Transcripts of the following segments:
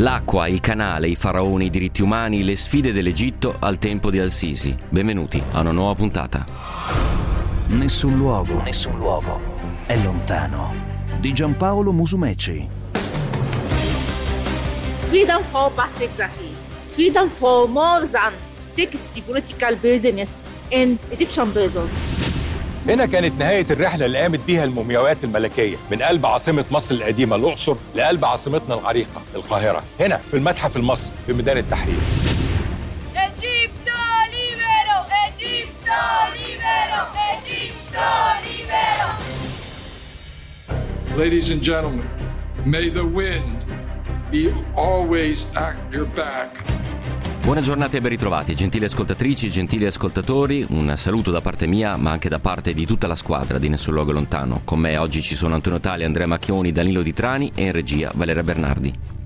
L'acqua, il canale, i faraoni, i diritti umani, le sfide dell'Egitto al tempo di Al-Sisi. Benvenuti a una nuova puntata. Nessun luogo, nessun luogo è lontano. Di Giampaolo Musumeci. Freedom for Patrick Zaki. Freedom for more than 60 political business in Egyptian prisons. هنا كانت نهاية الرحلة اللي قامت بيها المومياوات الملكية من قلب عاصمة مصر القديمة الأقصر لقلب عاصمتنا العريقة القاهرة هنا في المتحف المصري في ميدان التحرير Egipto libero, Egipto libero, Egipto libero. Ladies and gentlemen, may the wind be always at your back. Buona giornata e ben ritrovati, gentili ascoltatrici, gentili ascoltatori. Un saluto da parte mia, ma anche da parte di tutta la squadra di Nessun Luogo Lontano. Con me oggi ci sono Antonio Tali, Andrea Macchioni, Danilo Di Trani e in regia Valeria Bernardi.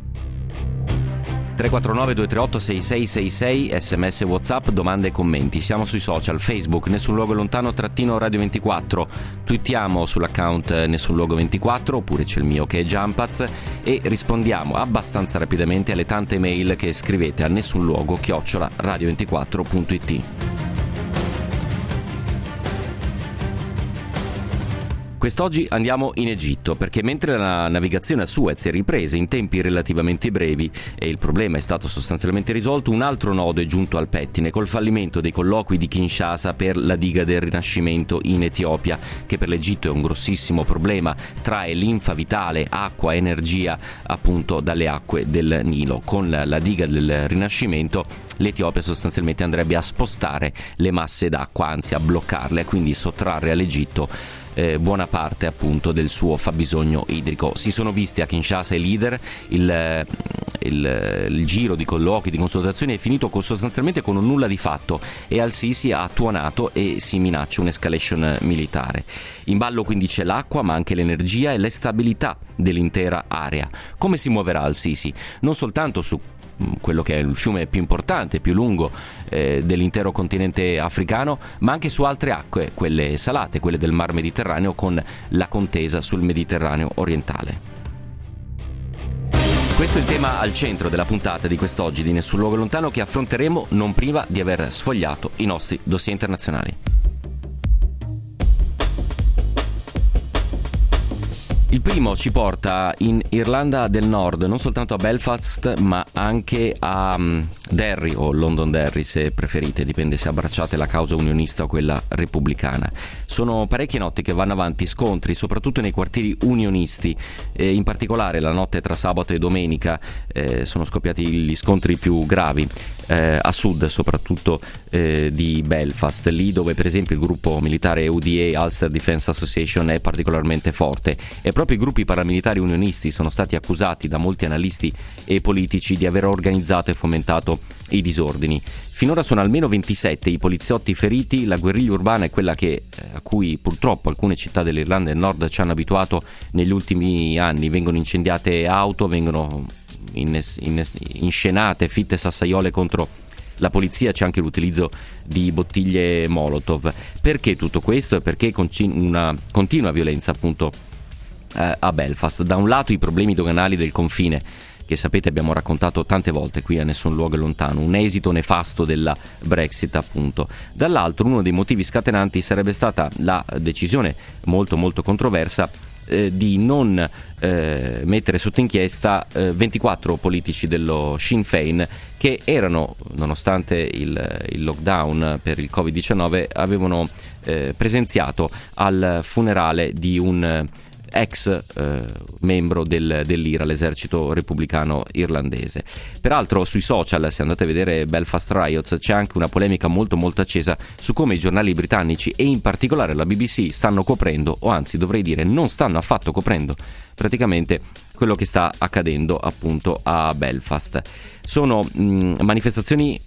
349 238 6666 sms whatsapp domande e commenti. Siamo sui social facebook nessun luogo lontano trattino radio 24 twittiamo sull'account nessun luogo 24 oppure c'è il mio che è Jumpaz e rispondiamo abbastanza rapidamente alle tante mail che scrivete a nessun luogo chiocciola radio24.it Quest'oggi andiamo in Egitto perché mentre la navigazione a Suez è ripresa in tempi relativamente brevi e il problema è stato sostanzialmente risolto, un altro nodo è giunto al pettine col fallimento dei colloqui di Kinshasa per la diga del Rinascimento in Etiopia, che per l'Egitto è un grossissimo problema, trae linfa vitale, acqua, energia appunto dalle acque del Nilo. Con la diga del Rinascimento l'Etiopia sostanzialmente andrebbe a spostare le masse d'acqua, anzi a bloccarle, quindi sottrarre all'Egitto eh, buona parte appunto del suo fabbisogno idrico. Si sono visti a Kinshasa i leader, il, il, il giro di colloqui, di consultazioni è finito con, sostanzialmente con un nulla di fatto e Al-Sisi ha tuonato e si minaccia un'escalation militare. In ballo quindi c'è l'acqua ma anche l'energia e la stabilità dell'intera area. Come si muoverà Al-Sisi? Non soltanto su quello che è il fiume più importante, più lungo eh, dell'intero continente africano, ma anche su altre acque, quelle salate, quelle del Mar Mediterraneo, con la contesa sul Mediterraneo orientale. Questo è il tema al centro della puntata di quest'oggi di Nessun Luogo Lontano che affronteremo non prima di aver sfogliato i nostri dossier internazionali. Il primo ci porta in Irlanda del Nord, non soltanto a Belfast, ma anche a um, Derry o London Derry se preferite, dipende se abbracciate la causa unionista o quella repubblicana. Sono parecchie notti che vanno avanti scontri, soprattutto nei quartieri unionisti, e in particolare la notte tra sabato e domenica eh, sono scoppiati gli scontri più gravi eh, a sud soprattutto eh, di Belfast, lì dove per esempio il gruppo militare UDA Ulster Defense Association è particolarmente forte. E proprio i gruppi paramilitari unionisti sono stati accusati da molti analisti e politici di aver organizzato e fomentato i disordini. Finora sono almeno 27 i poliziotti feriti, la guerriglia urbana è quella che, eh, a cui purtroppo alcune città dell'Irlanda del Nord ci hanno abituato negli ultimi anni, vengono incendiate auto, vengono inscenate, fitte sassaiole contro la polizia, c'è anche l'utilizzo di bottiglie Molotov. Perché tutto questo? E perché una continua violenza appunto eh, a Belfast. Da un lato i problemi doganali del confine, che sapete abbiamo raccontato tante volte qui a nessun luogo lontano, un esito nefasto della Brexit appunto. Dall'altro uno dei motivi scatenanti sarebbe stata la decisione molto molto controversa eh, di non eh, mettere sotto inchiesta eh, 24 politici dello Sinn Féin che erano, nonostante il, il lockdown per il Covid-19, avevano eh, presenziato al funerale di un ex eh, membro del, dell'IRA, l'esercito repubblicano irlandese. Peraltro sui social, se andate a vedere Belfast Riots, c'è anche una polemica molto molto accesa su come i giornali britannici e in particolare la BBC stanno coprendo, o anzi dovrei dire non stanno affatto coprendo, praticamente quello che sta accadendo appunto a Belfast. Sono mh, manifestazioni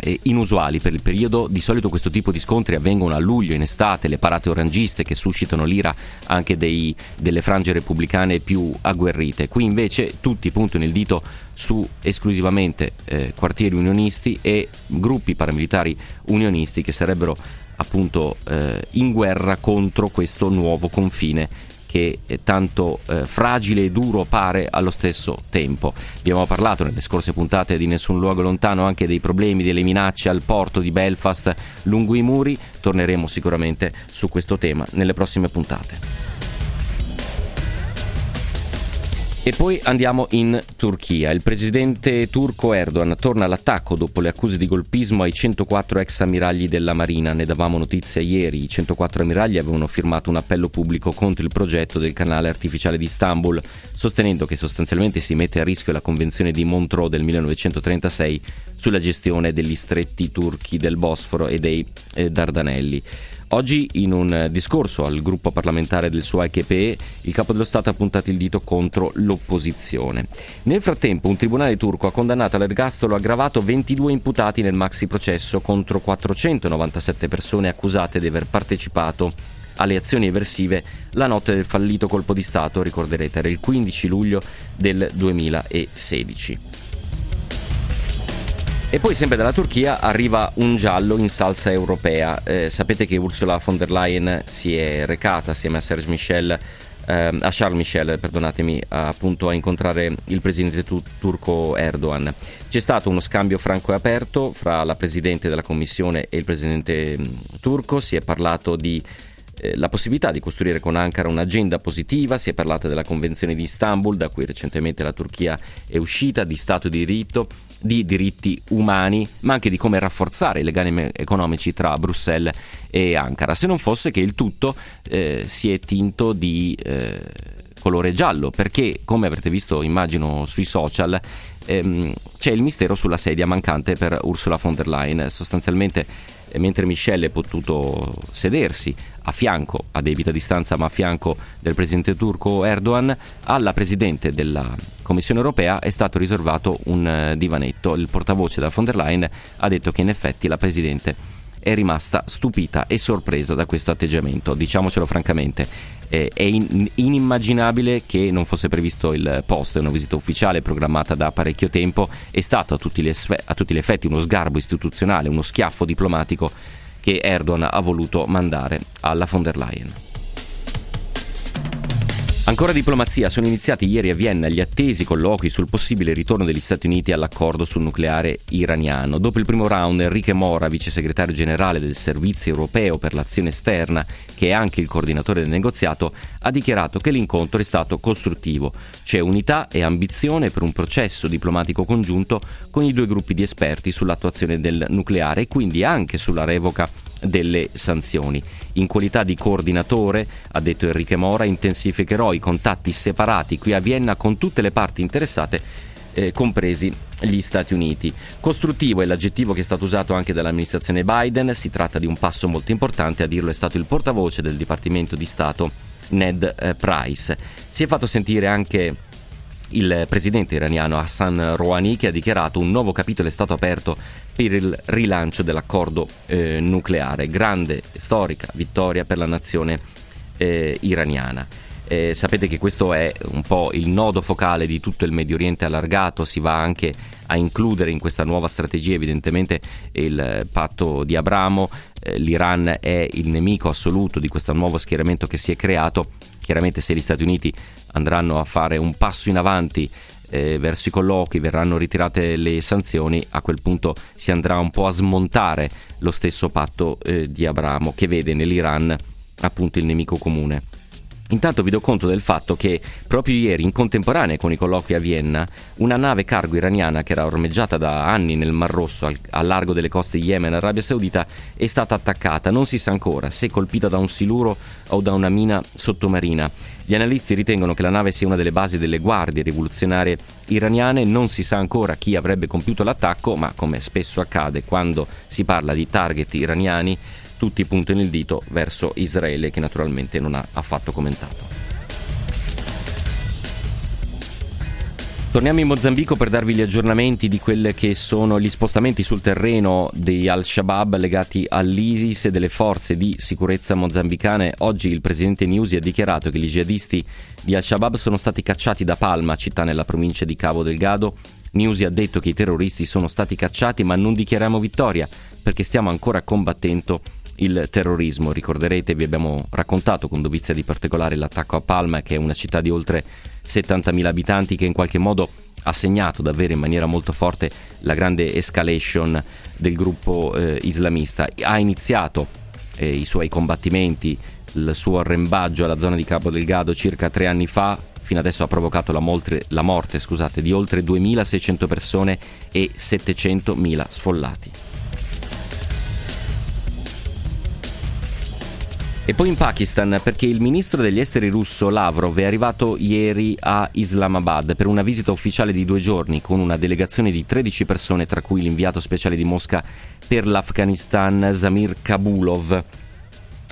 eh, inusuali per il periodo. Di solito questo tipo di scontri avvengono a luglio, in estate, le parate orangiste che suscitano l'ira anche dei, delle frange repubblicane più agguerrite. Qui invece tutti puntano il dito su esclusivamente eh, quartieri unionisti e gruppi paramilitari unionisti che sarebbero appunto eh, in guerra contro questo nuovo confine che tanto eh, fragile e duro pare allo stesso tempo. Abbiamo parlato nelle scorse puntate di Nessun luogo lontano anche dei problemi, delle minacce al porto di Belfast lungo i muri, torneremo sicuramente su questo tema nelle prossime puntate. E poi andiamo in Turchia. Il presidente turco Erdogan torna all'attacco dopo le accuse di golpismo ai 104 ex ammiragli della Marina. Ne davamo notizia ieri. I 104 ammiragli avevano firmato un appello pubblico contro il progetto del canale artificiale di Istanbul, sostenendo che sostanzialmente si mette a rischio la convenzione di Montreux del 1936 sulla gestione degli stretti turchi del Bosforo e dei eh, Dardanelli. Oggi, in un discorso al gruppo parlamentare del suo HPE, il capo dello Stato ha puntato il dito contro l'opposizione. Nel frattempo, un tribunale turco ha condannato all'ergastolo aggravato 22 imputati nel maxi processo contro 497 persone accusate di aver partecipato alle azioni eversive la notte del fallito colpo di Stato, ricorderete, era il 15 luglio del 2016. E poi sempre dalla Turchia arriva un giallo in salsa europea. Eh, sapete che Ursula von der Leyen si è recata assieme a Serge Michel eh, a Charles Michel, perdonatemi, appunto a incontrare il presidente tu- turco Erdogan. C'è stato uno scambio franco e aperto fra la presidente della commissione e il presidente mh, turco, si è parlato di eh, la possibilità di costruire con Ankara un'agenda positiva, si è parlato della Convenzione di Istanbul, da cui recentemente la Turchia è uscita, di Stato di diritto di diritti umani, ma anche di come rafforzare i legami economici tra Bruxelles e Ankara, se non fosse che il tutto eh, si è tinto di eh, colore giallo, perché come avrete visto immagino sui social ehm, c'è il mistero sulla sedia mancante per Ursula von der Leyen, sostanzialmente mentre Michelle è potuto sedersi a fianco, a debita distanza, ma a fianco del presidente turco Erdogan, alla presidente della Commissione europea è stato riservato un eh, divanetto. Il portavoce della von der Leyen ha detto che in effetti la presidente è rimasta stupita e sorpresa da questo atteggiamento. Diciamocelo francamente, è in- inimmaginabile che non fosse previsto il posto, è una visita ufficiale programmata da parecchio tempo, è stato a tutti gli effetti uno sgarbo istituzionale, uno schiaffo diplomatico che Erdogan ha voluto mandare alla von der Leyen. Ancora diplomazia, sono iniziati ieri a Vienna gli attesi colloqui sul possibile ritorno degli Stati Uniti all'accordo sul nucleare iraniano. Dopo il primo round, Enrique Mora, vice segretario generale del Servizio europeo per l'azione esterna, che è anche il coordinatore del negoziato, ha dichiarato che l'incontro è stato costruttivo. C'è unità e ambizione per un processo diplomatico congiunto con i due gruppi di esperti sull'attuazione del nucleare e quindi anche sulla revoca delle sanzioni. In qualità di coordinatore, ha detto Enrique Mora, intensificherò i contatti separati qui a Vienna con tutte le parti interessate, eh, compresi gli Stati Uniti. Costruttivo è l'aggettivo che è stato usato anche dall'amministrazione Biden, si tratta di un passo molto importante, a dirlo è stato il portavoce del Dipartimento di Stato Ned eh, Price. Si è fatto sentire anche il presidente iraniano Hassan Rouhani che ha dichiarato un nuovo capitolo è stato aperto per il rilancio dell'accordo eh, nucleare. Grande storica vittoria per la nazione eh, iraniana. Eh, sapete che questo è un po' il nodo focale di tutto il Medio Oriente allargato, si va anche a includere in questa nuova strategia evidentemente il patto di Abramo, eh, l'Iran è il nemico assoluto di questo nuovo schieramento che si è creato, chiaramente se gli Stati Uniti andranno a fare un passo in avanti eh, verso i colloqui, verranno ritirate le sanzioni, a quel punto si andrà un po' a smontare lo stesso patto eh, di Abramo che vede nell'Iran appunto il nemico comune. Intanto vi do conto del fatto che proprio ieri, in contemporanea con i colloqui a Vienna, una nave cargo iraniana che era ormeggiata da anni nel Mar Rosso al, al largo delle coste Yemen e Arabia Saudita è stata attaccata. Non si sa ancora se colpita da un siluro o da una mina sottomarina. Gli analisti ritengono che la nave sia una delle basi delle guardie rivoluzionarie iraniane. Non si sa ancora chi avrebbe compiuto l'attacco, ma come spesso accade quando si parla di target iraniani, tutti puntano il dito verso Israele che naturalmente non ha affatto commentato. Torniamo in Mozambico per darvi gli aggiornamenti di quelli che sono gli spostamenti sul terreno di Al-Shabaab legati all'ISIS e delle forze di sicurezza mozambicane. Oggi il presidente Niusi ha dichiarato che gli jihadisti di Al-Shabaab sono stati cacciati da Palma, città nella provincia di Cabo Delgado. Niusi ha detto che i terroristi sono stati cacciati ma non dichiariamo vittoria perché stiamo ancora combattendo il terrorismo. Ricorderete, vi abbiamo raccontato con dovizia di particolare l'attacco a Palma, che è una città di oltre 70.000 abitanti che in qualche modo ha segnato davvero in maniera molto forte la grande escalation del gruppo eh, islamista. Ha iniziato eh, i suoi combattimenti, il suo arrembaggio alla zona di Cabo Delgado circa tre anni fa, fino adesso ha provocato la, moltre, la morte scusate, di oltre 2.600 persone e 700.000 sfollati. E poi in Pakistan perché il ministro degli esteri russo Lavrov è arrivato ieri a Islamabad per una visita ufficiale di due giorni con una delegazione di 13 persone tra cui l'inviato speciale di Mosca per l'Afghanistan Zamir Kabulov.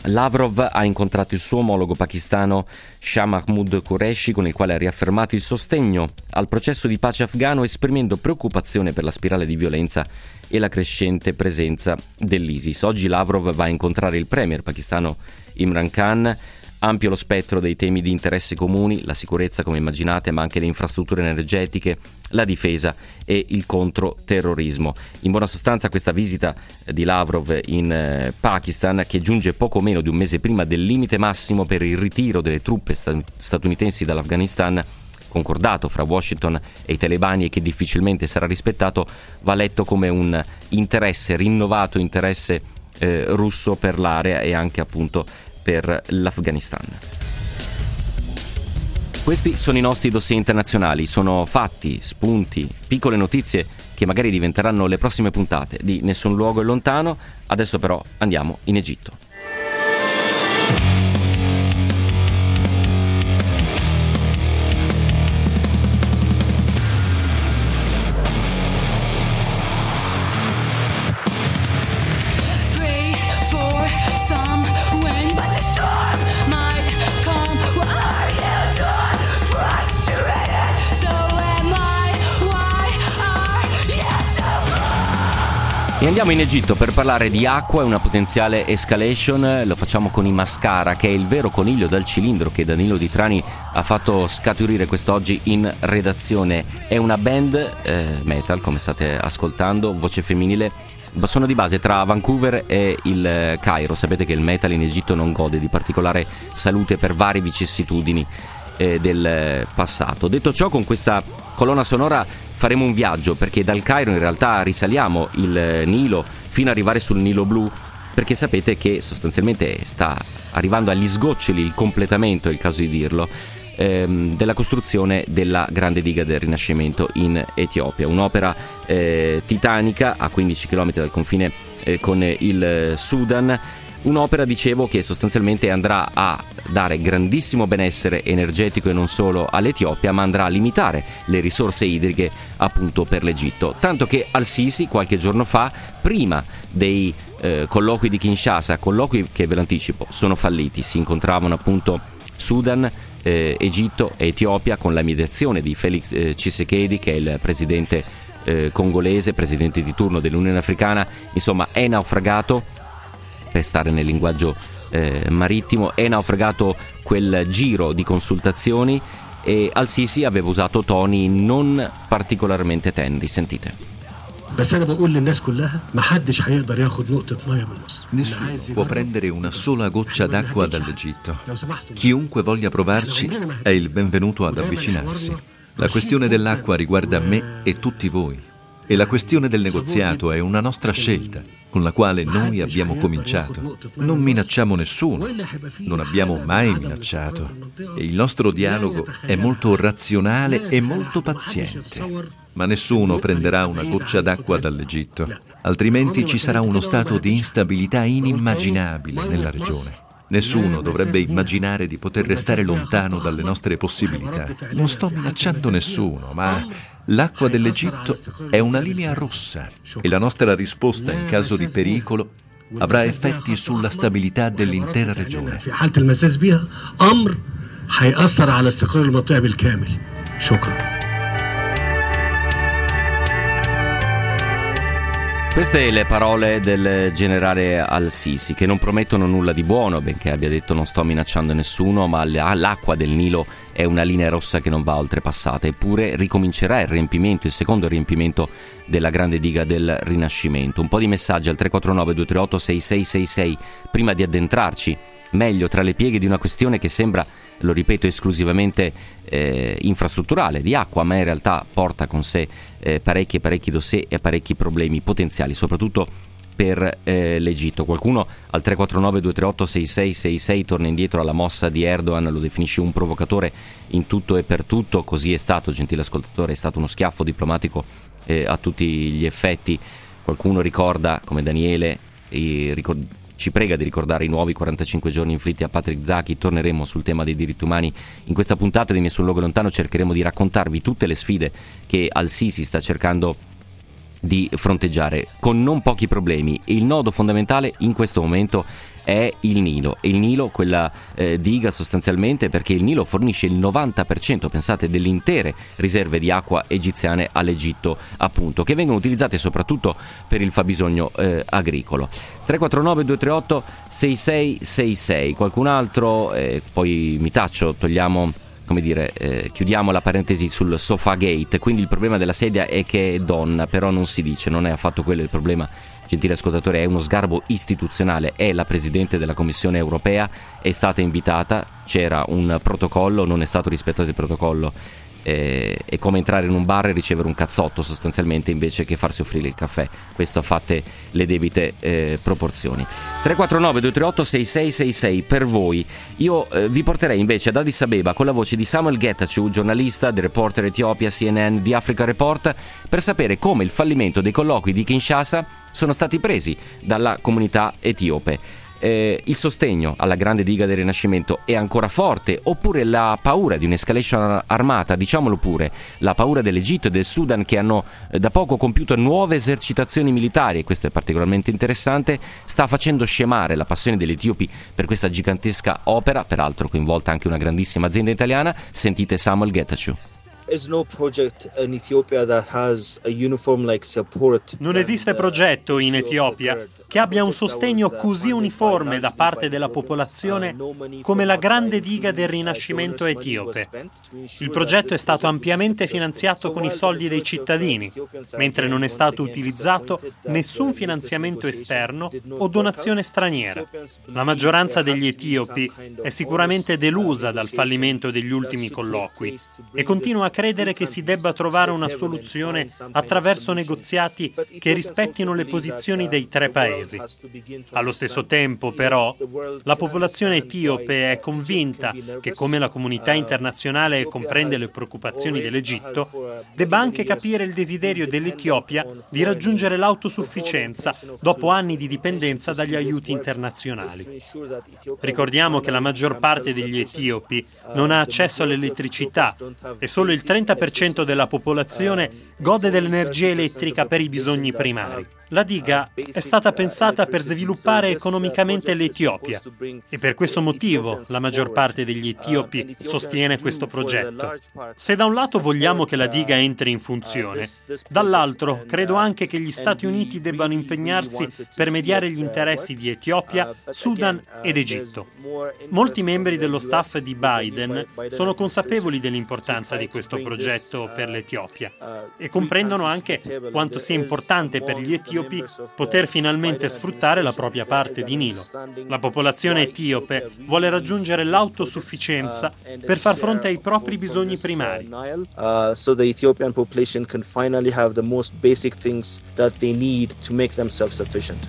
Lavrov ha incontrato il suo omologo pakistano Shah Mahmood Qureshi con il quale ha riaffermato il sostegno al processo di pace afghano esprimendo preoccupazione per la spirale di violenza e la crescente presenza dell'ISIS. Oggi Lavrov va a incontrare il premier pakistano Imran Khan ampio lo spettro dei temi di interesse comuni, la sicurezza come immaginate, ma anche le infrastrutture energetiche, la difesa e il controterrorismo. In buona sostanza questa visita di Lavrov in eh, Pakistan, che giunge poco meno di un mese prima del limite massimo per il ritiro delle truppe statunitensi dall'Afghanistan, concordato fra Washington e i talebani e che difficilmente sarà rispettato, va letto come un interesse, rinnovato interesse eh, russo per l'area e anche appunto per l'Afghanistan. Questi sono i nostri dossier internazionali, sono fatti, spunti, piccole notizie che magari diventeranno le prossime puntate di Nessun luogo è lontano. Adesso però andiamo in Egitto. Andiamo in Egitto per parlare di acqua e una potenziale escalation. Lo facciamo con i Mascara, che è il vero coniglio dal cilindro che Danilo Di Trani ha fatto scaturire quest'oggi in redazione. È una band eh, metal, come state ascoltando, voce femminile. Sono di base tra Vancouver e il Cairo. Sapete che il metal in Egitto non gode di particolare salute per varie vicissitudini eh, del passato. Detto ciò, con questa colonna sonora faremo un viaggio perché dal Cairo in realtà risaliamo il Nilo fino ad arrivare sul Nilo blu perché sapete che sostanzialmente sta arrivando agli sgoccioli il completamento, è il caso di dirlo, ehm, della costruzione della Grande Diga del Rinascimento in Etiopia, un'opera eh, titanica a 15 km dal confine eh, con il Sudan Un'opera, dicevo, che sostanzialmente andrà a dare grandissimo benessere energetico e non solo all'Etiopia, ma andrà a limitare le risorse idriche appunto per l'Egitto. Tanto che Al-Sisi qualche giorno fa, prima dei eh, colloqui di Kinshasa, colloqui che ve l'anticipo sono falliti, si incontravano appunto Sudan, eh, Egitto e Etiopia con la mediazione di Felix eh, Tshisekedi che è il presidente eh, congolese, presidente di turno dell'Unione Africana, insomma è naufragato per stare nel linguaggio eh, marittimo, è naufragato quel giro di consultazioni e Al-Sisi aveva usato toni non particolarmente teneri. Sentite. Nessuno può prendere una sola goccia d'acqua dall'Egitto. Chiunque voglia provarci è il benvenuto ad avvicinarsi. La questione dell'acqua riguarda me e tutti voi. E la questione del negoziato è una nostra scelta con la quale noi abbiamo cominciato. Non minacciamo nessuno, non abbiamo mai minacciato. e il nostro dialogo è molto razionale e molto paziente. Ma nessuno prenderà una goccia d'acqua dall'Egitto, altrimenti ci sarà uno stato di instabilità inimmaginabile nella regione. Nessuno dovrebbe immaginare di poter restare lontano dalle nostre possibilità. Non sto minacciando nessuno, ma l'acqua dell'Egitto è una linea rossa e la nostra risposta in caso di pericolo avrà effetti sulla stabilità dell'intera regione. Queste le parole del generale Al-Sisi che non promettono nulla di buono, benché abbia detto non sto minacciando nessuno, ma l'acqua del Nilo è una linea rossa che non va oltrepassata, eppure ricomincerà il riempimento, il secondo riempimento della grande diga del Rinascimento. Un po' di messaggi al 349 238 6666 prima di addentrarci meglio tra le pieghe di una questione che sembra, lo ripeto, esclusivamente eh, infrastrutturale, di acqua, ma in realtà porta con sé eh, parecchi e parecchi dossier e parecchi problemi potenziali, soprattutto per eh, l'Egitto. Qualcuno al 349 238 6666 torna indietro alla mossa di Erdogan, lo definisce un provocatore in tutto e per tutto, così è stato, gentile ascoltatore, è stato uno schiaffo diplomatico eh, a tutti gli effetti. Qualcuno ricorda, come Daniele, ricord- ci prega di ricordare i nuovi 45 giorni inflitti a Patrick Zaki. Torneremo sul tema dei diritti umani. In questa puntata di Nessun Luogo Lontano cercheremo di raccontarvi tutte le sfide che Al-Sisi sta cercando di fronteggiare con non pochi problemi. Il nodo fondamentale in questo momento è il Nilo. Il Nilo, quella eh, diga sostanzialmente perché il Nilo fornisce il 90%, pensate, delle intere riserve di acqua egiziane all'Egitto, appunto, che vengono utilizzate soprattutto per il fabbisogno eh, agricolo. 349 238 6666. Qualcun altro, eh, poi mi taccio, togliamo come dire, eh, chiudiamo la parentesi sul Sofagate, quindi il problema della sedia è che è donna, però non si dice, non è affatto quello il problema. Gentile ascoltatore, è uno sgarbo istituzionale, è la Presidente della Commissione europea, è stata invitata, c'era un protocollo, non è stato rispettato il protocollo eh, è come entrare in un bar e ricevere un cazzotto sostanzialmente invece che farsi offrire il caffè. Questo a fatte le debite eh, proporzioni. 349 238 6666 per voi. Io eh, vi porterei invece ad Addis Abeba con la voce di Samuel Getachew, giornalista del reporter Etiopia CNN di Africa Report, per sapere come il fallimento dei colloqui di Kinshasa sono stati presi dalla comunità etiope eh, il sostegno alla grande diga del Rinascimento è ancora forte, oppure la paura di un'escalation armata, diciamolo pure, la paura dell'Egitto e del Sudan che hanno eh, da poco compiuto nuove esercitazioni militari, e questo è particolarmente interessante, sta facendo scemare la passione degli etiopi per questa gigantesca opera, peraltro coinvolta anche una grandissima azienda italiana. Sentite Samuel Getachew. Non esiste progetto in Etiopia che abbia un sostegno così uniforme da parte della popolazione come la grande diga del rinascimento etiope. Il progetto è stato ampiamente finanziato con i soldi dei cittadini, mentre non è stato utilizzato nessun finanziamento esterno o donazione straniera. La maggioranza degli etiopi è sicuramente delusa dal fallimento degli ultimi colloqui e continua a credere che si debba trovare una soluzione attraverso negoziati che rispettino le posizioni dei tre paesi paesi. Allo stesso tempo, però, la popolazione etiope è convinta che, come la comunità internazionale comprende le preoccupazioni dell'Egitto, debba anche capire il desiderio dell'Etiopia di raggiungere l'autosufficienza dopo anni di dipendenza dagli aiuti internazionali. Ricordiamo che la maggior parte degli etiopi non ha accesso all'elettricità e solo il 30% della popolazione gode dell'energia elettrica per i bisogni primari. La diga è stata pensata per sviluppare economicamente l'Etiopia e per questo motivo la maggior parte degli etiopi sostiene questo progetto. Se da un lato vogliamo che la diga entri in funzione, dall'altro credo anche che gli Stati Uniti debbano impegnarsi per mediare gli interessi di Etiopia, Sudan ed Egitto. Molti membri dello staff di Biden sono consapevoli dell'importanza di questo progetto per l'Etiopia e comprendono anche quanto sia importante per gli etiopi etiopi poter finalmente sfruttare la propria parte di Nilo. La popolazione etiope vuole raggiungere l'autosufficienza per far fronte ai propri bisogni primari. Uh, so the Ethiopian population can finally have the most basic things that they need to make themselves sufficient.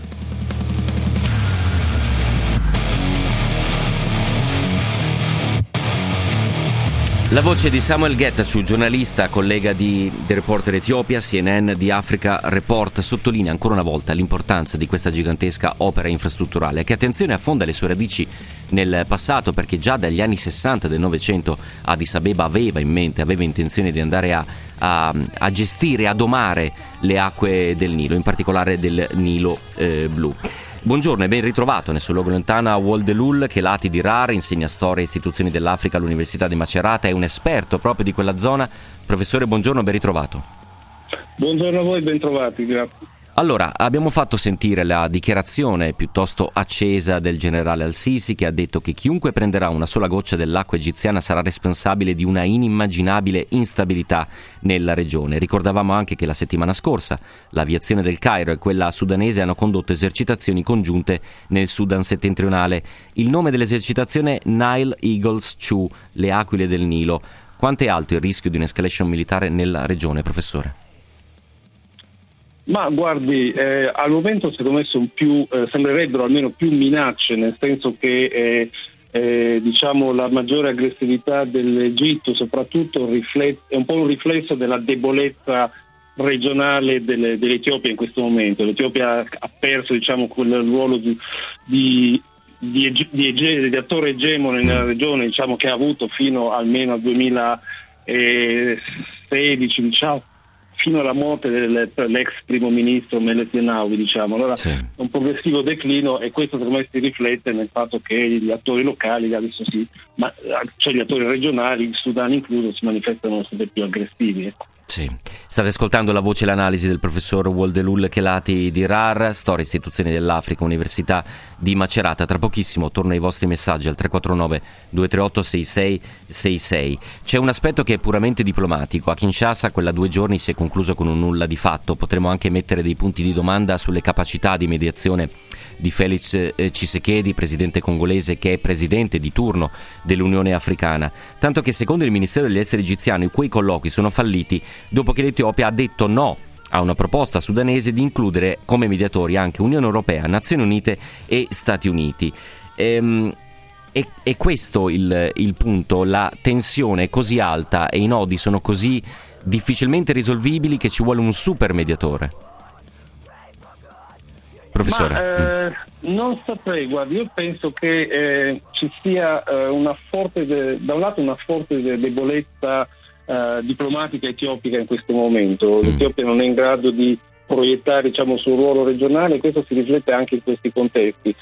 La voce di Samuel Getachew, giornalista, collega di The Reporter Etiopia, CNN di Africa Report, sottolinea ancora una volta l'importanza di questa gigantesca opera infrastrutturale che, attenzione, affonda le sue radici nel passato perché già dagli anni 60 del Novecento Addis Abeba aveva in mente, aveva intenzione di andare a, a, a gestire, a domare le acque del Nilo, in particolare del Nilo eh, blu. Buongiorno e ben ritrovato nel suo luogo lontano a Woldelul che lati di RAR, insegna storia e istituzioni dell'Africa all'Università di Macerata, è un esperto proprio di quella zona. Professore, buongiorno, ben ritrovato. Buongiorno a voi, ben trovati, grazie. Allora, abbiamo fatto sentire la dichiarazione piuttosto accesa del generale Al-Sisi che ha detto che chiunque prenderà una sola goccia dell'acqua egiziana sarà responsabile di una inimmaginabile instabilità nella regione. Ricordavamo anche che la settimana scorsa l'aviazione del Cairo e quella sudanese hanno condotto esercitazioni congiunte nel Sudan settentrionale. Il nome dell'esercitazione Nile Eagles Chu, le aquile del Nilo. Quanto è alto il rischio di un'escalation militare nella regione, professore? Ma guardi, eh, al momento secondo me più, eh, sembrerebbero almeno più minacce, nel senso che eh, eh diciamo, la maggiore aggressività dell'Egitto soprattutto riflette, è un po' un riflesso della debolezza regionale delle, dell'Etiopia in questo momento. L'Etiopia ha perso diciamo, quel ruolo di, di di, di, attore egemone nella regione diciamo, che ha avuto fino almeno al 2016 diciamo, fino alla morte dell'ex primo ministro Meles Zenawi, diciamo. Allora sì. un progressivo declino e questo secondo me si riflette nel fatto che gli attori locali adesso sì, ma cioè gli attori regionali, il Sudan incluso, si manifestano sempre più aggressivi. Ecco. Sì. State ascoltando la voce e l'analisi del professor Woldelul Kelati di RAR, Storia e Istituzioni dell'Africa, Università di Macerata. Tra pochissimo torno ai vostri messaggi al 349 238 6666. C'è un aspetto che è puramente diplomatico. A Kinshasa quella due giorni si è concluso con un nulla di fatto. Potremmo anche mettere dei punti di domanda sulle capacità di mediazione di Felix eh, Tshisekedi, presidente congolese che è presidente di turno dell'Unione Africana, tanto che secondo il Ministero degli Esteri egiziano quei colloqui sono falliti dopo che l'Etiopia ha detto no a una proposta sudanese di includere come mediatori anche Unione Europea, Nazioni Unite e Stati Uniti. Ehm, è, è, questo il, il punto, la tensione è così alta e i nodi sono così difficilmente risolvibili che ci vuole un super mediatore. Professore. Ma, eh, mm. Non saprei, guardi, io penso che eh, ci sia eh, una forte, de- da un lato una forte de- debolezza eh, diplomatica etiopica in questo momento. Mm. L'Etiopia non è in grado di proiettare diciamo, sul ruolo regionale e questo si riflette anche in questi contesti.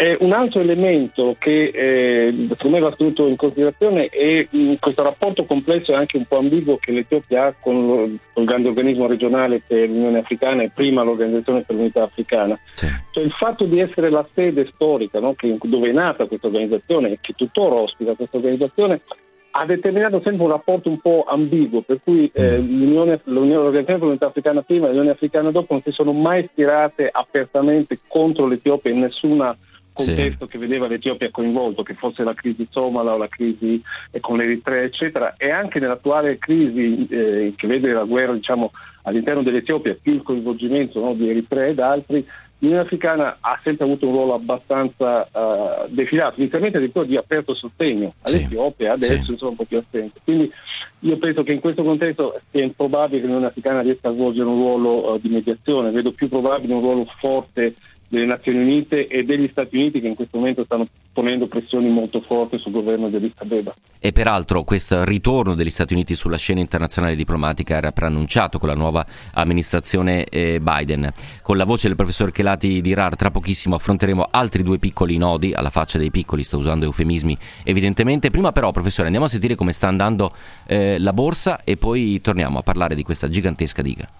Eh, un altro elemento che eh, secondo me va tenuto in considerazione è mh, mm, questo rapporto complesso e anche un po' ambiguo che l'Etiopia ha con, lo, con il grande organismo regionale per l'Unione Africana e prima l'Organizzazione per l'Unità Africana. Sì. Cioè, il fatto di essere la sede storica no, che, dove è nata questa organizzazione e che tuttora ospita questa organizzazione ha determinato sempre un rapporto un po' ambiguo, per cui eh, mm. l'Unione, l'Unione per l'Unità Africana prima e l'Unione Africana dopo non si sono mai schierate apertamente contro l'Etiopia in nessuna contesto sì. che vedeva l'Etiopia coinvolto, che fosse la crisi somala o la crisi con l'Eritrea, eccetera, e anche nell'attuale crisi eh, che vede la guerra diciamo, all'interno dell'Etiopia, più il coinvolgimento no, di Eritrea ed altri, l'Unione Africana ha sempre avuto un ruolo abbastanza uh, defilato, inizialmente addirittura di aperto sostegno all'Etiopia, sì. adesso sì. insomma un po' più assente. Quindi io penso che in questo contesto sia improbabile che l'Unione Africana riesca a svolgere un ruolo uh, di mediazione, vedo più probabile un ruolo forte delle Nazioni Unite e degli Stati Uniti che in questo momento stanno ponendo pressioni molto forti sul governo di Addis Abeba. E peraltro questo ritorno degli Stati Uniti sulla scena internazionale diplomatica era preannunciato con la nuova amministrazione eh, Biden. Con la voce del professor Chelati di RAR tra pochissimo affronteremo altri due piccoli nodi, alla faccia dei piccoli sto usando eufemismi evidentemente. Prima però professore andiamo a sentire come sta andando eh, la borsa e poi torniamo a parlare di questa gigantesca diga.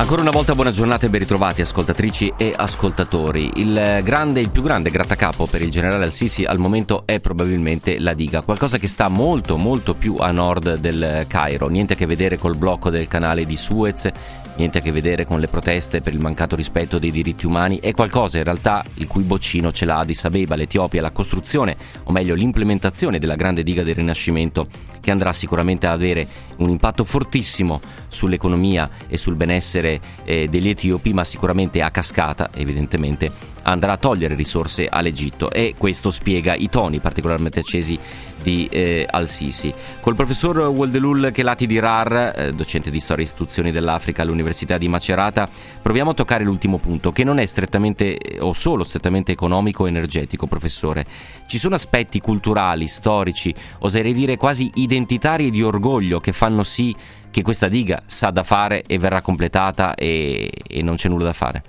Ancora una volta buona giornata e ben ritrovati ascoltatrici e ascoltatori. Il, grande, il più grande grattacapo per il generale Al-Sisi al momento è probabilmente la diga, qualcosa che sta molto molto più a nord del Cairo, niente a che vedere col blocco del canale di Suez niente a che vedere con le proteste per il mancato rispetto dei diritti umani, è qualcosa in realtà il cui boccino ce l'ha Addis Abeba, l'Etiopia, la costruzione, o meglio l'implementazione della grande diga del Rinascimento che andrà sicuramente ad avere un impatto fortissimo sull'economia e sul benessere eh, degli etiopi, ma sicuramente a cascata, evidentemente, andrà a togliere risorse all'Egitto e questo spiega i toni particolarmente accesi di eh, Al-Sisi. Col professor Woldelul Kelati Dirar, eh, docente di storia e istituzioni dell'Africa all'Università di Macerata, proviamo a toccare l'ultimo punto, che non è strettamente eh, o solo strettamente economico e energetico, professore. Ci sono aspetti culturali, storici, oserei dire quasi identitari e di orgoglio che fanno sì che questa diga sa da fare e verrà completata e, e non c'è nulla da fare.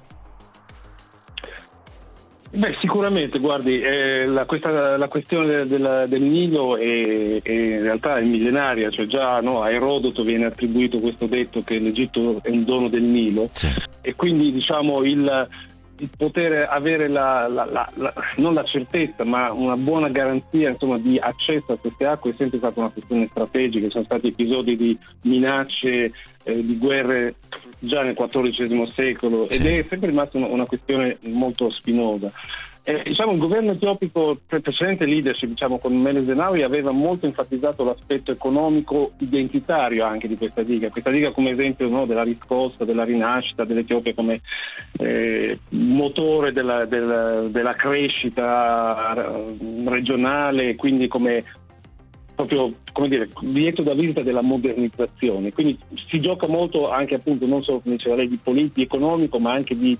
Beh, sicuramente, guardi, eh, la, questa, la, questione del, del Nilo è, è, in realtà è millenaria, cioè già no, a Erodoto viene attribuito questo detto che l'Egitto è un dono del Nilo sì. e quindi diciamo il, il poter avere la, la, la, non la certezza ma una buona garanzia insomma, di accesso a queste acque è sempre stata una questione strategica, ci sono stati episodi di minacce, eh, di guerre già nel XIV secolo ed è sempre rimasta una, una questione molto spinosa. Eh, diciamo, il governo etiopico, il precedente leadership diciamo, con Meles Zenawi aveva molto enfatizzato l'aspetto economico identitario anche di questa diga, questa diga come esempio no, della riscossa, della rinascita dell'Etiopia come eh, motore della, della, della crescita regionale, quindi come proprio come dire, biglietto da visita della modernizzazione. Quindi si gioca molto anche appunto non solo come diceva lei di politica economico ma anche di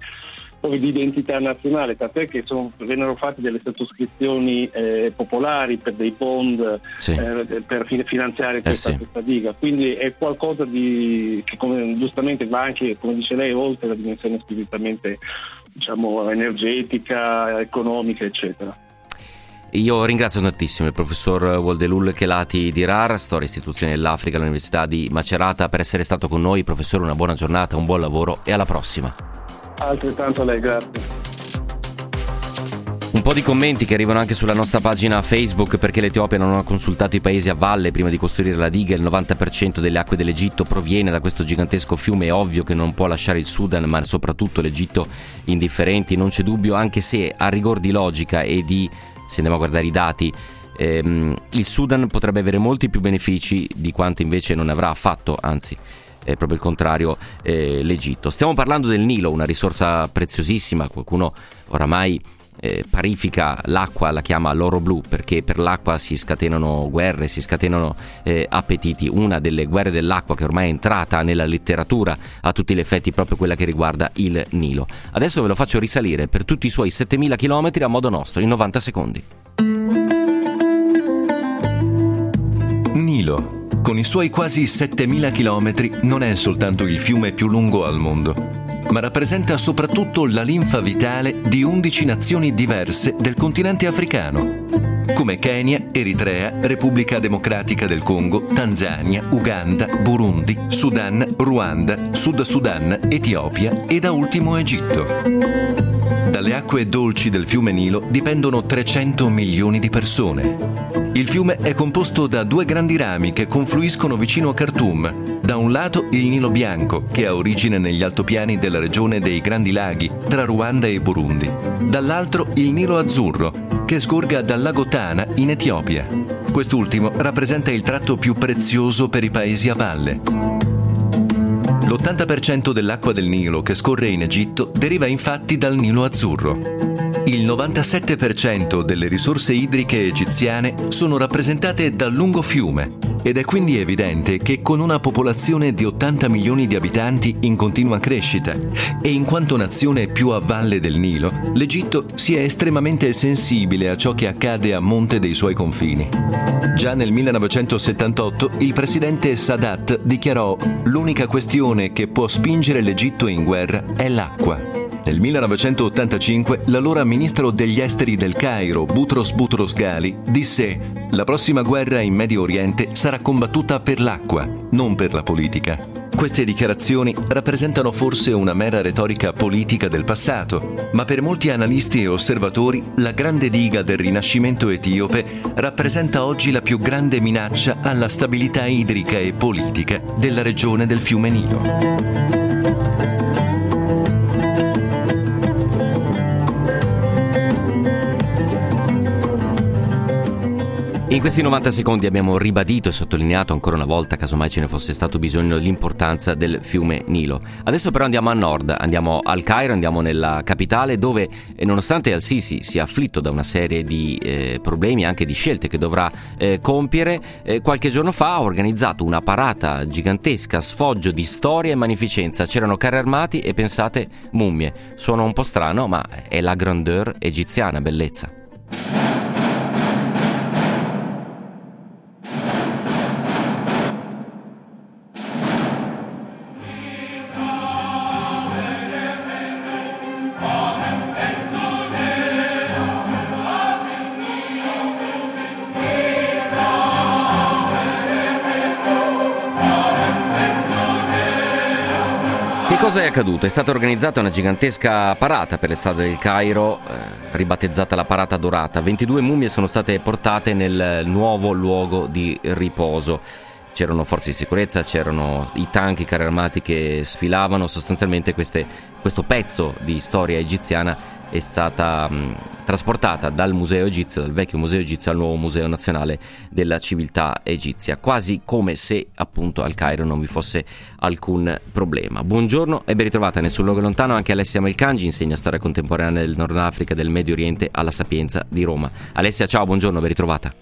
di identità nazionale, tant'è che sono, vennero fatte delle sottoscrizioni eh, popolari per dei bond sì. eh, per finanziare questa, eh sì. questa, diga, quindi è qualcosa di, che come, giustamente va anche, come dice lei, oltre la dimensione squisitamente diciamo, energetica, economica, eccetera. Io ringrazio tantissimo il professor Woldelul Kelati di RAR, Storia e Istituzioni dell'Africa all'Università di Macerata, per essere stato con noi. Professore, una buona giornata, un buon lavoro e alla prossima. Altrettanto a lei, grazie. Un po' di commenti che arrivano anche sulla nostra pagina Facebook perché l'Etiopia non ha consultato i paesi a valle prima di costruire la diga. Il 90% delle acque dell'Egitto proviene da questo gigantesco fiume. È ovvio che non può lasciare il Sudan, ma soprattutto l'Egitto indifferenti. Non c'è dubbio, anche se a rigor di logica e di, se andiamo a guardare i dati, ehm, il Sudan potrebbe avere molti più benefici di quanto invece non avrà affatto, anzi è proprio il contrario eh, l'Egitto. Stiamo parlando del Nilo, una risorsa preziosissima, qualcuno oramai eh, parifica l'acqua, la chiama l'oro blu perché per l'acqua si scatenano guerre, si scatenano eh, appetiti. Una delle guerre dell'acqua che ormai è entrata nella letteratura a tutti gli effetti proprio quella che riguarda il Nilo. Adesso ve lo faccio risalire per tutti i suoi 7000 km a modo nostro in 90 secondi. Nilo con i suoi quasi 7000 km non è soltanto il fiume più lungo al mondo, ma rappresenta soprattutto la linfa vitale di 11 nazioni diverse del continente africano, come Kenya, Eritrea, Repubblica Democratica del Congo, Tanzania, Uganda, Burundi, Sudan, Ruanda, Sud Sudan, Etiopia e da ultimo Egitto. Dalle acque dolci del fiume Nilo dipendono 300 milioni di persone. Il fiume è composto da due grandi rami che confluiscono vicino a Khartoum. Da un lato il Nilo Bianco, che ha origine negli altopiani della regione dei Grandi Laghi, tra Ruanda e Burundi. Dall'altro il Nilo Azzurro, che sgorga dal lago Tana in Etiopia. Quest'ultimo rappresenta il tratto più prezioso per i paesi a valle. L'80% dell'acqua del Nilo che scorre in Egitto deriva infatti dal Nilo Azzurro. Il 97% delle risorse idriche egiziane sono rappresentate dal lungo fiume ed è quindi evidente che con una popolazione di 80 milioni di abitanti in continua crescita e in quanto nazione più a valle del Nilo, l'Egitto sia estremamente sensibile a ciò che accade a monte dei suoi confini. Già nel 1978 il presidente Sadat dichiarò l'unica questione che può spingere l'Egitto in guerra è l'acqua. Nel 1985 l'allora ministro degli esteri del Cairo, Boutros Boutros Ghali, disse «La prossima guerra in Medio Oriente sarà combattuta per l'acqua, non per la politica». Queste dichiarazioni rappresentano forse una mera retorica politica del passato, ma per molti analisti e osservatori la grande diga del rinascimento etiope rappresenta oggi la più grande minaccia alla stabilità idrica e politica della regione del fiume Nilo. In questi 90 secondi abbiamo ribadito e sottolineato ancora una volta, casomai ce ne fosse stato bisogno, l'importanza del fiume Nilo. Adesso però andiamo a nord, andiamo al Cairo, andiamo nella capitale dove eh, nonostante Al-Sisi sia afflitto da una serie di eh, problemi, anche di scelte che dovrà eh, compiere, eh, qualche giorno fa ha organizzato una parata gigantesca, sfoggio di storia e magnificenza. C'erano carri armati e pensate mummie. Suona un po' strano, ma è la grandeur egiziana, bellezza. Accaduto? È stata organizzata una gigantesca parata per l'estate del Cairo, eh, ribattezzata la Parata Dorata. 22 mummie sono state portate nel nuovo luogo di riposo. C'erano forze di sicurezza, c'erano i tank, i carri armati che sfilavano, sostanzialmente queste, questo pezzo di storia egiziana è stata mh, trasportata dal museo egizio, dal vecchio museo egizio al nuovo museo nazionale della civiltà egizia, quasi come se appunto al Cairo non vi fosse alcun problema. Buongiorno e ben ritrovata Nessun luogo lontano, anche Alessia Melcangi insegna storia contemporanea del Nord Africa e del Medio Oriente alla Sapienza di Roma. Alessia, ciao, buongiorno, ben ritrovata.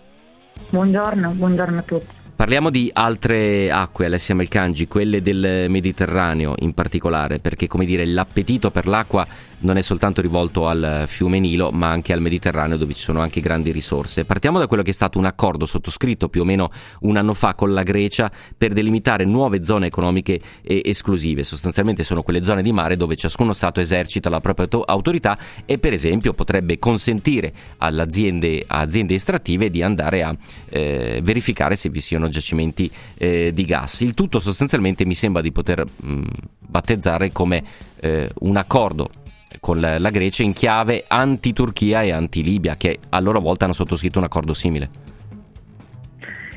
Buongiorno, buongiorno a tutti. Parliamo di altre acque, Alessia Melcangi, quelle del Mediterraneo in particolare, perché come dire l'appetito per l'acqua non è soltanto rivolto al fiume Nilo, ma anche al Mediterraneo dove ci sono anche grandi risorse. Partiamo da quello che è stato un accordo sottoscritto più o meno un anno fa con la Grecia per delimitare nuove zone economiche esclusive. Sostanzialmente sono quelle zone di mare dove ciascuno Stato esercita la propria autorità e per esempio potrebbe consentire alle aziende, aziende estrattive di andare a eh, verificare se vi siano giacimenti eh, di gas. Il tutto sostanzialmente mi sembra di poter mh, battezzare come eh, un accordo con la Grecia in chiave anti-Turchia e anti-Libia, che a loro volta hanno sottoscritto un accordo simile.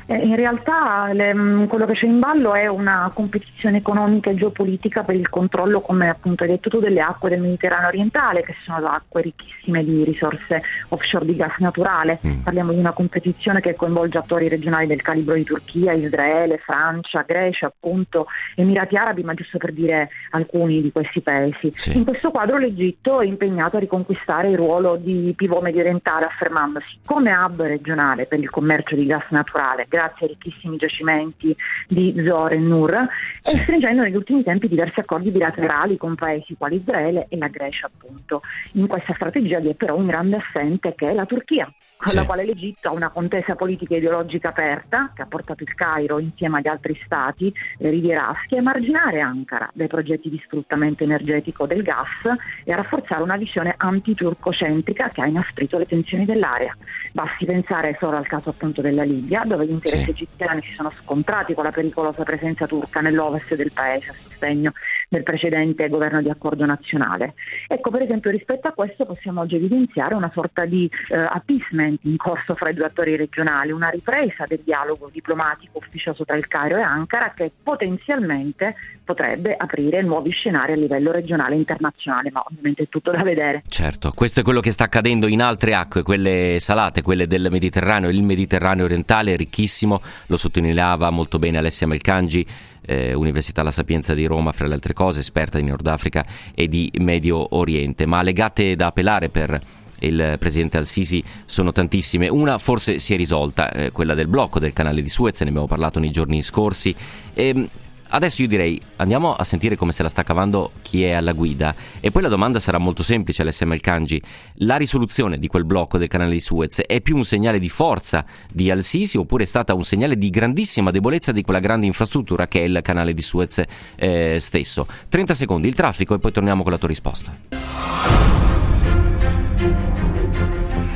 Eh, in realtà le, mm, quello che c'è in ballo è una competizione economica e geopolitica per il controllo, come appunto hai detto tu, delle acque del Mediterraneo orientale, che sono acque ricchissime di risorse offshore di gas naturale. Mm. Parliamo di una competizione che coinvolge attori regionali del calibro di Turchia, Israele, Francia, Grecia, appunto, Emirati Arabi, ma giusto per dire alcuni di questi paesi. Sì. In questo quadro l'Egitto è impegnato a riconquistare il ruolo di pivot medio orientale, affermandosi come hub regionale per il commercio di gas naturale grazie ai ricchissimi giacimenti di Zor e Nur, sì. e stringendo negli ultimi tempi diversi accordi bilaterali con paesi quali Israele e la Grecia appunto. In questa strategia vi è però un grande assente che è la Turchia con sì. la quale l'Egitto ha una contesa politica e ideologica aperta che ha portato il Cairo insieme agli altri stati eh, rivieraschi a emarginare Ankara dai progetti di sfruttamento energetico del gas e a rafforzare una visione antiturcocentrica che ha inasprito le tensioni dell'area. Basti pensare solo al caso appunto della Libia, dove gli interessi sì. egiziani si sono scontrati con la pericolosa presenza turca nell'ovest del paese a sostegno del precedente governo di accordo nazionale. Ecco, per esempio, rispetto a questo possiamo oggi evidenziare una sorta di eh, appeasement in corso fra i due attori regionali, una ripresa del dialogo diplomatico ufficioso tra il Cairo e Ankara che potenzialmente potrebbe aprire nuovi scenari a livello regionale e internazionale, ma ovviamente è tutto da vedere. Certo, questo è quello che sta accadendo in altre acque, quelle salate, quelle del Mediterraneo, il Mediterraneo orientale è ricchissimo, lo sottolineava molto bene Alessia Melcangi eh, Università La Sapienza di Roma, fra le altre cose, esperta di Nord Africa e di Medio Oriente. Ma le gatte da pelare per il presidente Al-Sisi sono tantissime. Una forse si è risolta, eh, quella del blocco del canale di Suez, ne abbiamo parlato nei giorni scorsi. E, ehm, Adesso io direi andiamo a sentire come se la sta cavando chi è alla guida e poi la domanda sarà molto semplice all'SM Kanji. La risoluzione di quel blocco del canale di Suez è più un segnale di forza di Al-Sisi oppure è stata un segnale di grandissima debolezza di quella grande infrastruttura che è il canale di Suez eh, stesso? 30 secondi il traffico e poi torniamo con la tua risposta.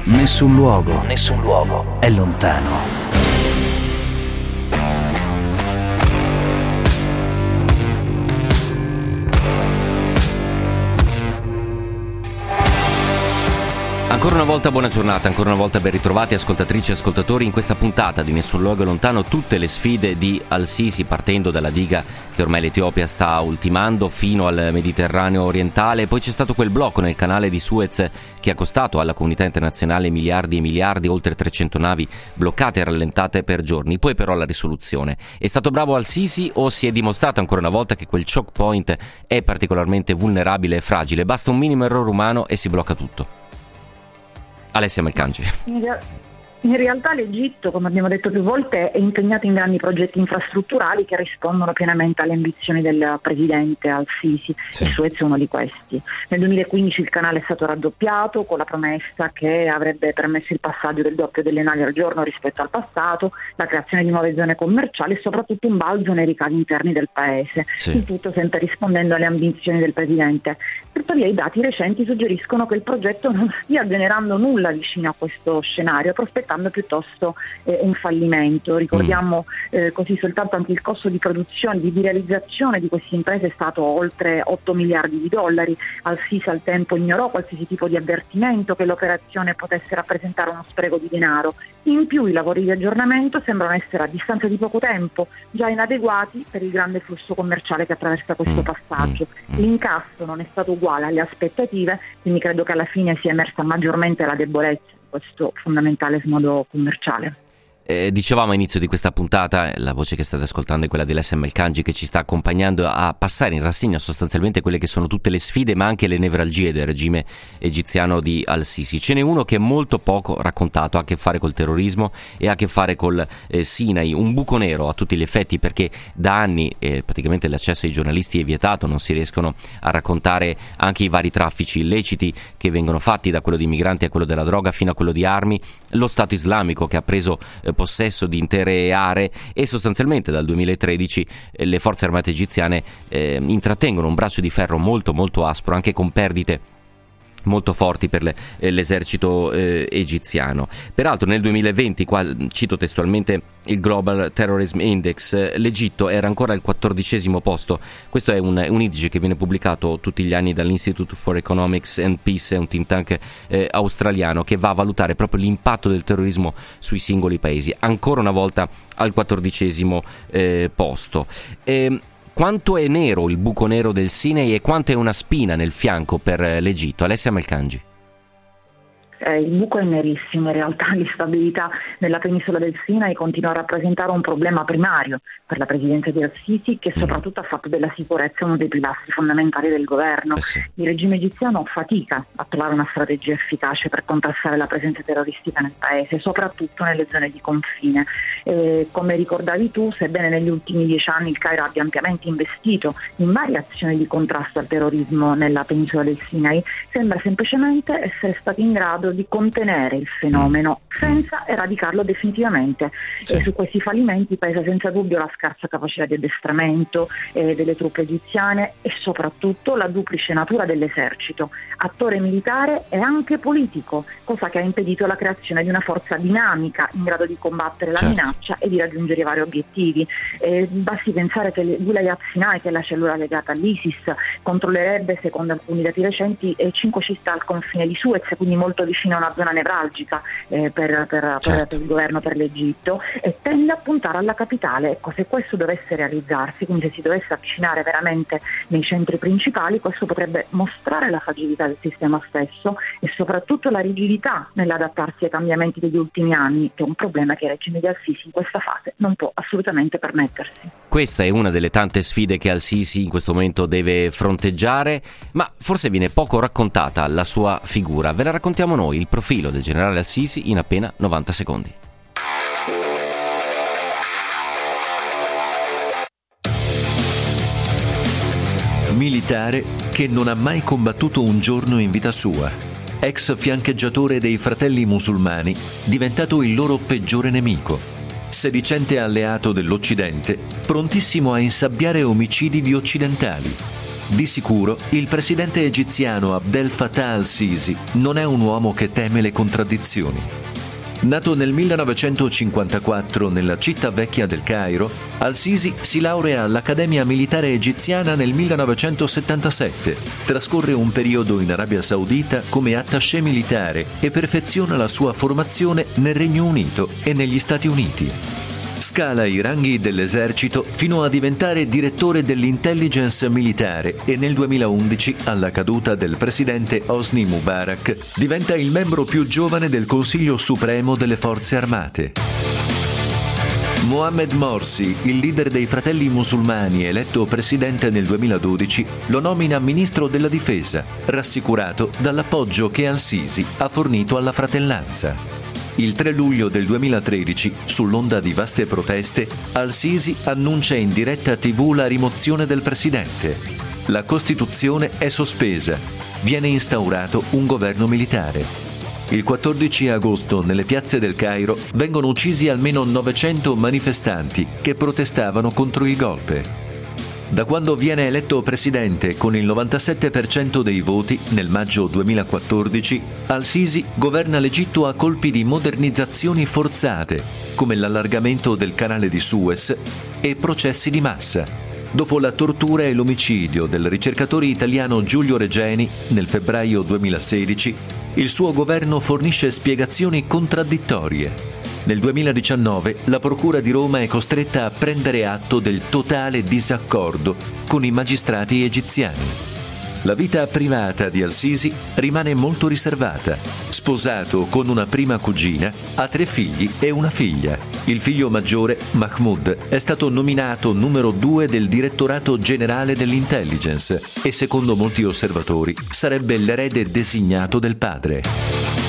Nessun luogo, nessun luogo è lontano Ancora una volta buona giornata, ancora una volta ben ritrovati ascoltatrici e ascoltatori in questa puntata di Nessun luogo lontano tutte le sfide di Al-Sisi partendo dalla diga che ormai l'Etiopia sta ultimando fino al Mediterraneo orientale, poi c'è stato quel blocco nel canale di Suez che ha costato alla comunità internazionale miliardi e miliardi, oltre 300 navi bloccate e rallentate per giorni, poi però la risoluzione. È stato bravo Al-Sisi o si è dimostrato ancora una volta che quel choke point è particolarmente vulnerabile e fragile, basta un minimo errore umano e si blocca tutto? Alessia Melcangi. In realtà l'Egitto, come abbiamo detto più volte, è impegnato in grandi progetti infrastrutturali che rispondono pienamente alle ambizioni del presidente al-Sisi sì. e Suez è uno di questi. Nel 2015 il canale è stato raddoppiato con la promessa che avrebbe permesso il passaggio del doppio delle navi al giorno rispetto al passato, la creazione di nuove zone commerciali e soprattutto un balzo nei ricavi interni del paese. Sì. Il tutto sempre rispondendo alle ambizioni del presidente. Tuttavia i dati recenti suggeriscono che il progetto non stia generando nulla vicino a questo scenario, prospettando rischiando piuttosto eh, un fallimento. Ricordiamo mm. eh, così soltanto anche il costo di produzione, di realizzazione di queste imprese è stato oltre 8 miliardi di dollari. Al SIS al tempo ignorò qualsiasi tipo di avvertimento che l'operazione potesse rappresentare uno spreco di denaro. In più i lavori di aggiornamento sembrano essere a distanza di poco tempo già inadeguati per il grande flusso commerciale che attraversa questo mm. passaggio. Mm. L'incasso non è stato uguale alle aspettative, quindi credo che alla fine sia emersa maggiormente la debolezza questo fondamentale snodo commerciale. Eh, dicevamo all'inizio di questa puntata, la voce che state ascoltando è quella dell'SM Kanji che ci sta accompagnando a passare in rassegna sostanzialmente quelle che sono tutte le sfide ma anche le nevralgie del regime egiziano di Al-Sisi. Ce n'è uno che è molto poco raccontato, ha a che fare col terrorismo e ha a che fare col eh, Sinai, un buco nero a tutti gli effetti perché da anni eh, praticamente l'accesso ai giornalisti è vietato, non si riescono a raccontare anche i vari traffici illeciti che vengono fatti da quello di migranti a quello della droga fino a quello di armi, lo Stato islamico che ha preso eh, possesso di intere aree e sostanzialmente dal 2013 eh, le forze armate egiziane eh, intrattengono un braccio di ferro molto molto aspro anche con perdite molto forti per le, eh, l'esercito eh, egiziano. Peraltro nel 2020, qua cito testualmente il Global Terrorism Index, l'Egitto era ancora al quattordicesimo posto. Questo è un, un, indice che viene pubblicato tutti gli anni dall'Institute for Economics and Peace, un think tank eh, australiano che va a valutare proprio l'impatto del terrorismo sui singoli paesi. Ancora una volta al quattordicesimo eh, posto. E, ehm, quanto è nero il buco nero del Sinai e quanto è una spina nel fianco per l'Egitto? Alessia Melcangi. Eh, il buco è nerissimo, in realtà l'instabilità nella penisola del Sinai continua a rappresentare un problema primario per la presidenza di Al-Sisi che mm. soprattutto ha fatto della sicurezza uno dei pilastri fondamentali del governo. Eh sì. Il regime egiziano fatica a trovare una strategia efficace per contrastare la presenza terroristica nel paese, soprattutto nelle zone di confine. Eh, come ricordavi tu, sebbene negli ultimi dieci anni il Cairo abbia ampiamente investito in varie azioni di contrasto al terrorismo nella penisola del Sinai, sembra semplicemente essere stato in grado grado di contenere il fenomeno senza eradicarlo definitivamente. Sì. E su questi fallimenti pesa senza dubbio la scarsa capacità di addestramento eh, delle truppe egiziane e soprattutto la duplice natura dell'esercito, attore militare e anche politico, cosa che ha impedito la creazione di una forza dinamica in grado di combattere la certo. minaccia e di raggiungere i vari obiettivi. Eh, basti pensare che l'Ulayat Sinai, che è la cellula legata all'ISIS, controllerebbe, secondo alcuni dati recenti, 5 città al confine di Suez, quindi molto vicino vicino a una zona nevralgica eh, per, per, certo. per, il governo, per l'Egitto e tende a puntare alla capitale. Ecco, se questo dovesse realizzarsi, quindi se si dovesse avvicinare veramente nei centri principali, questo potrebbe mostrare la fragilità del sistema stesso e soprattutto la rigidità nell'adattarsi ai cambiamenti degli ultimi anni, che è un problema che il regime di Al-Sisi in questa fase non può assolutamente permettersi. Questa è una delle tante sfide che Al-Sisi in questo momento deve fronteggiare, ma forse viene poco raccontata la sua figura. Ve la raccontiamo noi, il profilo del generale Al-Sisi in appena 90 secondi. Militare che non ha mai combattuto un giorno in vita sua. Ex fiancheggiatore dei fratelli musulmani, diventato il loro peggiore nemico sedicente alleato dell'Occidente, prontissimo a insabbiare omicidi di occidentali. Di sicuro, il presidente egiziano Abdel Fattah al-Sisi non è un uomo che teme le contraddizioni. Nato nel 1954 nella città vecchia del Cairo, Al-Sisi si laurea all'Accademia Militare Egiziana nel 1977. Trascorre un periodo in Arabia Saudita come attaché militare e perfeziona la sua formazione nel Regno Unito e negli Stati Uniti. Scala i ranghi dell'esercito fino a diventare direttore dell'intelligence militare e nel 2011, alla caduta del presidente Hosni Mubarak, diventa il membro più giovane del Consiglio Supremo delle Forze Armate. Mohamed Morsi, il leader dei fratelli musulmani eletto presidente nel 2012, lo nomina ministro della difesa, rassicurato dall'appoggio che Al-Sisi ha fornito alla fratellanza. Il 3 luglio del 2013, sull'onda di vaste proteste, Al-Sisi annuncia in diretta TV la rimozione del presidente. La Costituzione è sospesa. Viene instaurato un governo militare. Il 14 agosto nelle piazze del Cairo vengono uccisi almeno 900 manifestanti che protestavano contro il golpe. Da quando viene eletto presidente con il 97% dei voti nel maggio 2014, Al-Sisi governa l'Egitto a colpi di modernizzazioni forzate, come l'allargamento del canale di Suez e processi di massa. Dopo la tortura e l'omicidio del ricercatore italiano Giulio Regeni nel febbraio 2016, il suo governo fornisce spiegazioni contraddittorie nel 2019 la Procura di Roma è costretta a prendere atto del totale disaccordo con i magistrati egiziani. La vita privata di Al-Sisi rimane molto riservata. Sposato con una prima cugina, ha tre figli e una figlia. Il figlio maggiore, Mahmoud, è stato nominato numero due del direttorato generale dell'intelligence e secondo molti osservatori sarebbe l'erede designato del padre.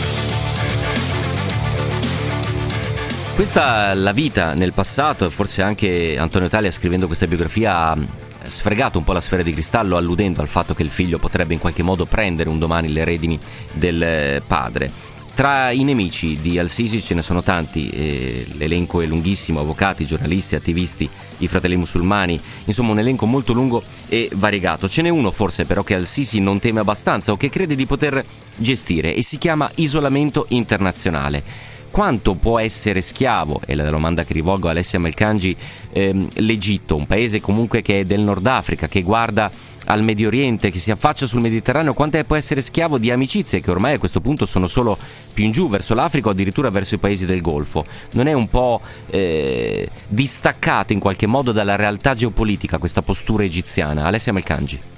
Questa la vita nel passato, forse anche Antonio Talia scrivendo questa biografia ha sfregato un po' la sfera di cristallo alludendo al fatto che il figlio potrebbe in qualche modo prendere un domani le redini del eh, padre. Tra i nemici di Al-Sisi ce ne sono tanti, eh, l'elenco è lunghissimo, avvocati, giornalisti, attivisti, i fratelli musulmani, insomma un elenco molto lungo e variegato. Ce n'è uno forse però che Al-Sisi non teme abbastanza o che crede di poter gestire e si chiama isolamento internazionale quanto può essere schiavo, è la domanda che rivolgo a Alessia Melcangi, ehm, l'Egitto, un paese comunque che è del Nord Africa, che guarda al Medio Oriente, che si affaccia sul Mediterraneo, quanto può essere schiavo di amicizie che ormai a questo punto sono solo più in giù verso l'Africa o addirittura verso i paesi del Golfo. Non è un po' eh, distaccato in qualche modo dalla realtà geopolitica questa postura egiziana? Alessia Melcangi.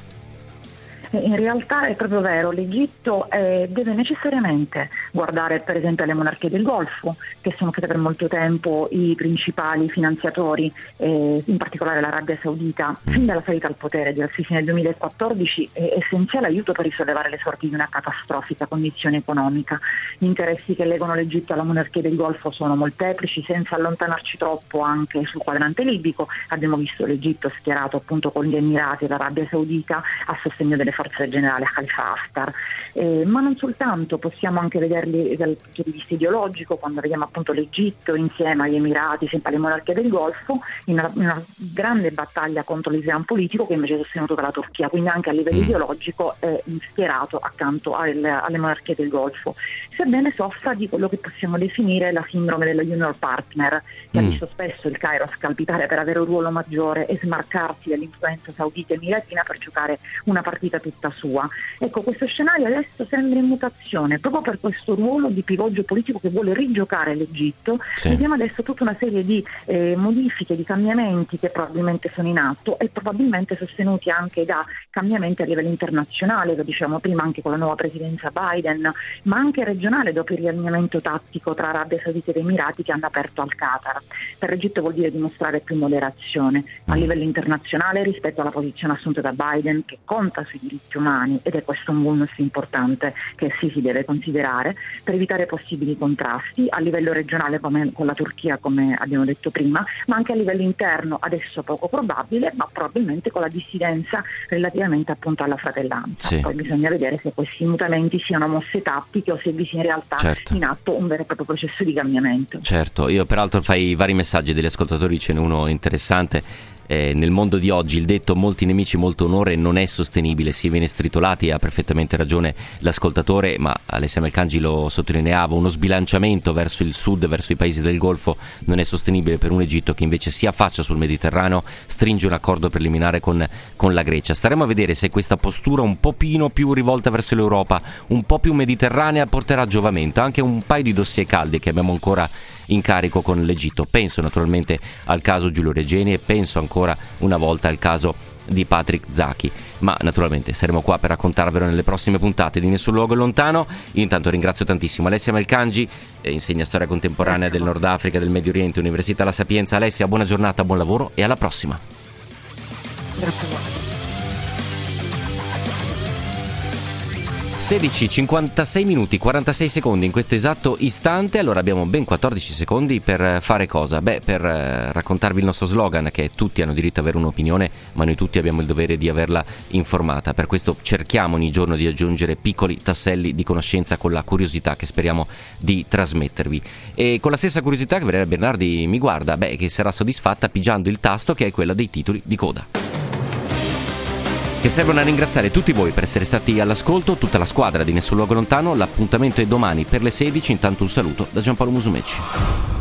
In realtà è proprio vero, l'Egitto eh, deve necessariamente guardare per esempio alle monarchie del Golfo, che sono state per molto tempo i principali finanziatori, eh, in particolare l'Arabia Saudita, fin dalla salita al potere di Al-Sisi nel 2014, è essenziale aiuto per risollevare le sorti di una catastrofica condizione economica. Gli interessi che legano l'Egitto alla monarchia del Golfo sono molteplici, senza allontanarci troppo anche sul quadrante libico. Abbiamo visto l'Egitto schierato appunto con gli Emirati e l'Arabia Saudita a sostegno delle forze generali a Khalifa Haftar, eh, ma non soltanto, possiamo anche vederli dal punto di vista ideologico, quando vediamo appunto l'Egitto insieme agli Emirati, sempre alle monarchie del Golfo, in una, in una grande battaglia contro l'Islam politico che invece è sostenuto dalla Turchia, quindi anche a livello mm. ideologico è schierato accanto alle, alle monarchie del Golfo, sebbene soffra di quello che possiamo definire la sindrome dello junior partner, che mm. ha visto spesso il Cairo scalpitare per avere un ruolo maggiore e smarcarsi dall'influenza saudita e emiratina per giocare una partita tutta sua. Ecco, questo scenario adesso sembra in mutazione proprio per questo ruolo di pivoggio politico che vuole rigiocare l'Egitto. Sì. Vediamo adesso tutta una serie di eh, modifiche, di cambiamenti che probabilmente sono in atto e probabilmente sostenuti anche da cambiamenti a livello internazionale, lo diciamo prima anche con la nuova presidenza Biden, ma anche regionale dopo il riallineamento tattico tra Arabia Saudita ed Emirati che hanno aperto al Qatar. Per l'Egitto vuol dire dimostrare più moderazione a mm. livello internazionale rispetto alla posizione assunta da Biden che conta sui diritti umani ed è questo un bonus importante che sì si deve considerare per evitare possibili contrasti a livello regionale come con la Turchia come abbiamo detto prima, ma anche a livello interno adesso poco probabile, ma probabilmente con la dissidenza relativamente appunto alla fratellanza. Sì. Poi bisogna vedere se questi mutamenti siano mosse tattiche o se vi sia in realtà certo. in atto un vero e proprio processo di cambiamento. Certo, io peraltro fai vari messaggi degli ascoltatori, ce n'è uno interessante eh, nel mondo di oggi il detto molti nemici, molto onore non è sostenibile, si viene stritolati, ha perfettamente ragione l'ascoltatore, ma Alessia Melcangi lo sottolineava, uno sbilanciamento verso il sud, verso i paesi del Golfo non è sostenibile per un Egitto che invece si affaccia sul Mediterraneo, stringe un accordo preliminare con, con la Grecia. Staremo a vedere se questa postura un pochino più rivolta verso l'Europa, un po' più mediterranea, porterà giovamento, anche un paio di dossier caldi che abbiamo ancora in carico con l'Egitto. Penso naturalmente al caso Giulio Regeni e penso ancora una volta al caso di Patrick Zacchi. Ma naturalmente saremo qua per raccontarvelo nelle prossime puntate di Nessun Luogo Lontano. Io intanto ringrazio tantissimo Alessia Melcangi, eh, insegna storia contemporanea del Nord Africa del Medio Oriente, Università La Sapienza. Alessia, buona giornata, buon lavoro e alla prossima. Grazie a voi. 16:56 minuti 46 secondi in questo esatto istante, allora abbiamo ben 14 secondi per fare cosa? Beh, per eh, raccontarvi il nostro slogan che tutti hanno diritto ad avere un'opinione, ma noi tutti abbiamo il dovere di averla informata. Per questo cerchiamo ogni giorno di aggiungere piccoli tasselli di conoscenza con la curiosità che speriamo di trasmettervi. E con la stessa curiosità che Valeria Bernardi mi guarda, beh, che sarà soddisfatta pigiando il tasto che è quella dei titoli di coda che servono a ringraziare tutti voi per essere stati all'ascolto, tutta la squadra di Nessun Luogo Lontano. L'appuntamento è domani per le 16. Intanto un saluto da Giampaolo Musumeci.